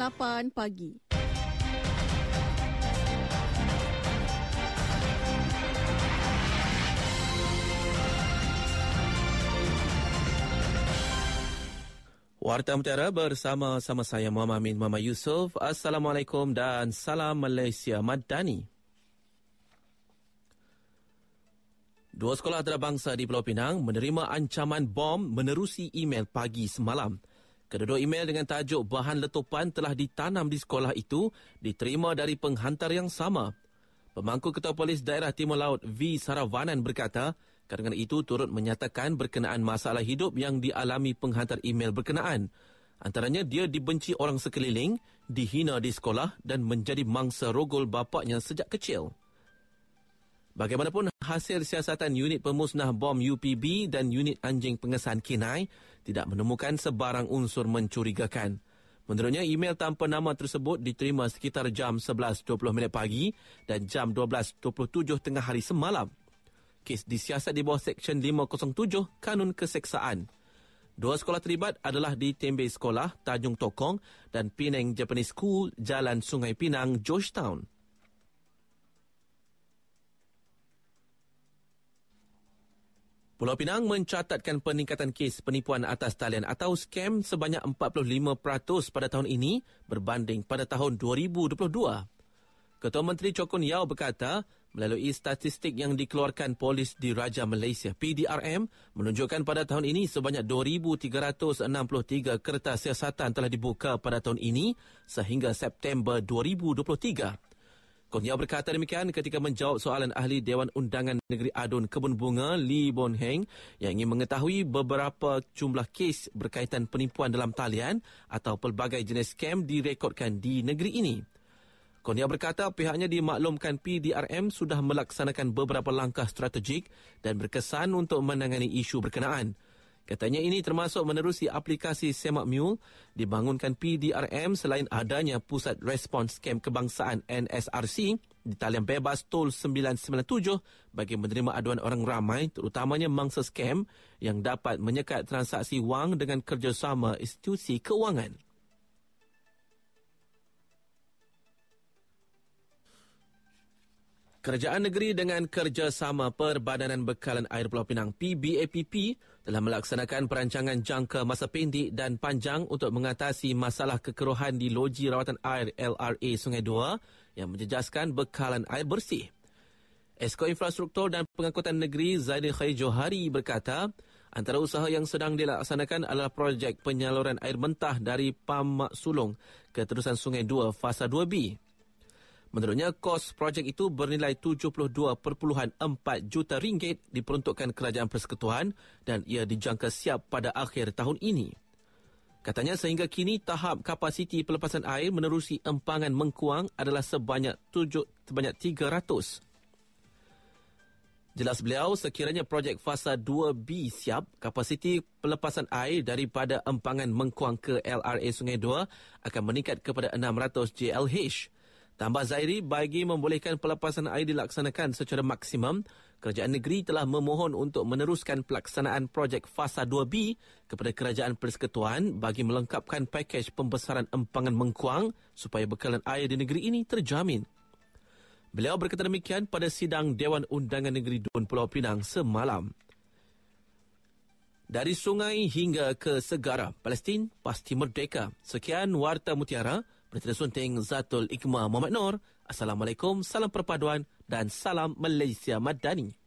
8 pagi. Warta Mutiara bersama sama saya Muhammad Amin Muhammad Yusof. Assalamualaikum dan salam Malaysia Madani. Dua sekolah antarabangsa di Pulau Pinang menerima ancaman bom menerusi email pagi semalam. Kedua email dengan tajuk bahan letupan telah ditanam di sekolah itu diterima dari penghantar yang sama. Pemangku Ketua Polis Daerah Timur Laut V. Saravanan berkata, kerana itu turut menyatakan berkenaan masalah hidup yang dialami penghantar email berkenaan. Antaranya dia dibenci orang sekeliling, dihina di sekolah dan menjadi mangsa rogol bapaknya sejak kecil. Bagaimanapun hasil siasatan unit pemusnah bom UPB dan unit anjing pengesan kinai tidak menemukan sebarang unsur mencurigakan. Menurutnya email tanpa nama tersebut diterima sekitar jam 11.20 minit pagi dan jam 12.27 tengah hari semalam. Kes disiasat di bawah Seksyen 507 Kanun Keseksaan. Dua sekolah terlibat adalah di Tembe Sekolah, Tanjung Tokong dan Penang Japanese School, Jalan Sungai Pinang, Georgetown. Pulau Pinang mencatatkan peningkatan kes penipuan atas talian atau skam sebanyak 45% pada tahun ini berbanding pada tahun 2022. Ketua Menteri Chokun Yao berkata, melalui statistik yang dikeluarkan polis di Raja Malaysia PDRM menunjukkan pada tahun ini sebanyak 2,363 kertas siasatan telah dibuka pada tahun ini sehingga September 2023. Kurnia berkata demikian ketika menjawab soalan ahli Dewan Undangan Negeri Adun Kebun Bunga Lee Bon Heng yang ingin mengetahui beberapa jumlah kes berkaitan penipuan dalam talian atau pelbagai jenis scam direkodkan di negeri ini. Kurnia berkata pihaknya dimaklumkan PDRM sudah melaksanakan beberapa langkah strategik dan berkesan untuk menangani isu berkenaan. Katanya ini termasuk menerusi aplikasi Semak Mule dibangunkan PDRM selain adanya Pusat Respons Scam Kebangsaan NSRC di talian bebas Tol 997 bagi menerima aduan orang ramai terutamanya mangsa scam yang dapat menyekat transaksi wang dengan kerjasama institusi keuangan. Kerajaan negeri dengan kerjasama Perbadanan Bekalan Air Pulau Pinang PBAPP telah melaksanakan perancangan jangka masa pendek dan panjang untuk mengatasi masalah kekeruhan di loji rawatan air LRA Sungai Dua yang menjejaskan bekalan air bersih. Esko Infrastruktur dan Pengangkutan Negeri Zaidil Khair Johari berkata, antara usaha yang sedang dilaksanakan adalah projek penyaluran air mentah dari Pam Mak Sulong ke terusan Sungai Dua Fasa 2B. Menurutnya, kos projek itu bernilai 72.4 juta ringgit diperuntukkan Kerajaan Persekutuan dan ia dijangka siap pada akhir tahun ini. Katanya sehingga kini tahap kapasiti pelepasan air menerusi empangan mengkuang adalah sebanyak, tujuh, sebanyak 300. Jelas beliau, sekiranya projek fasa 2B siap, kapasiti pelepasan air daripada empangan mengkuang ke LRA Sungai Dua akan meningkat kepada 600 JLH. Tambah Zairi, bagi membolehkan pelepasan air dilaksanakan secara maksimum, kerajaan negeri telah memohon untuk meneruskan pelaksanaan projek Fasa 2B kepada kerajaan persekutuan bagi melengkapkan pakej pembesaran empangan mengkuang supaya bekalan air di negeri ini terjamin. Beliau berkata demikian pada sidang Dewan Undangan Negeri Dun Pulau Pinang semalam. Dari sungai hingga ke segara, Palestin pasti merdeka. Sekian Warta Mutiara. Berita Sunting Zatul Ikma Muhammad Nur. Assalamualaikum, salam perpaduan dan salam Malaysia Madani.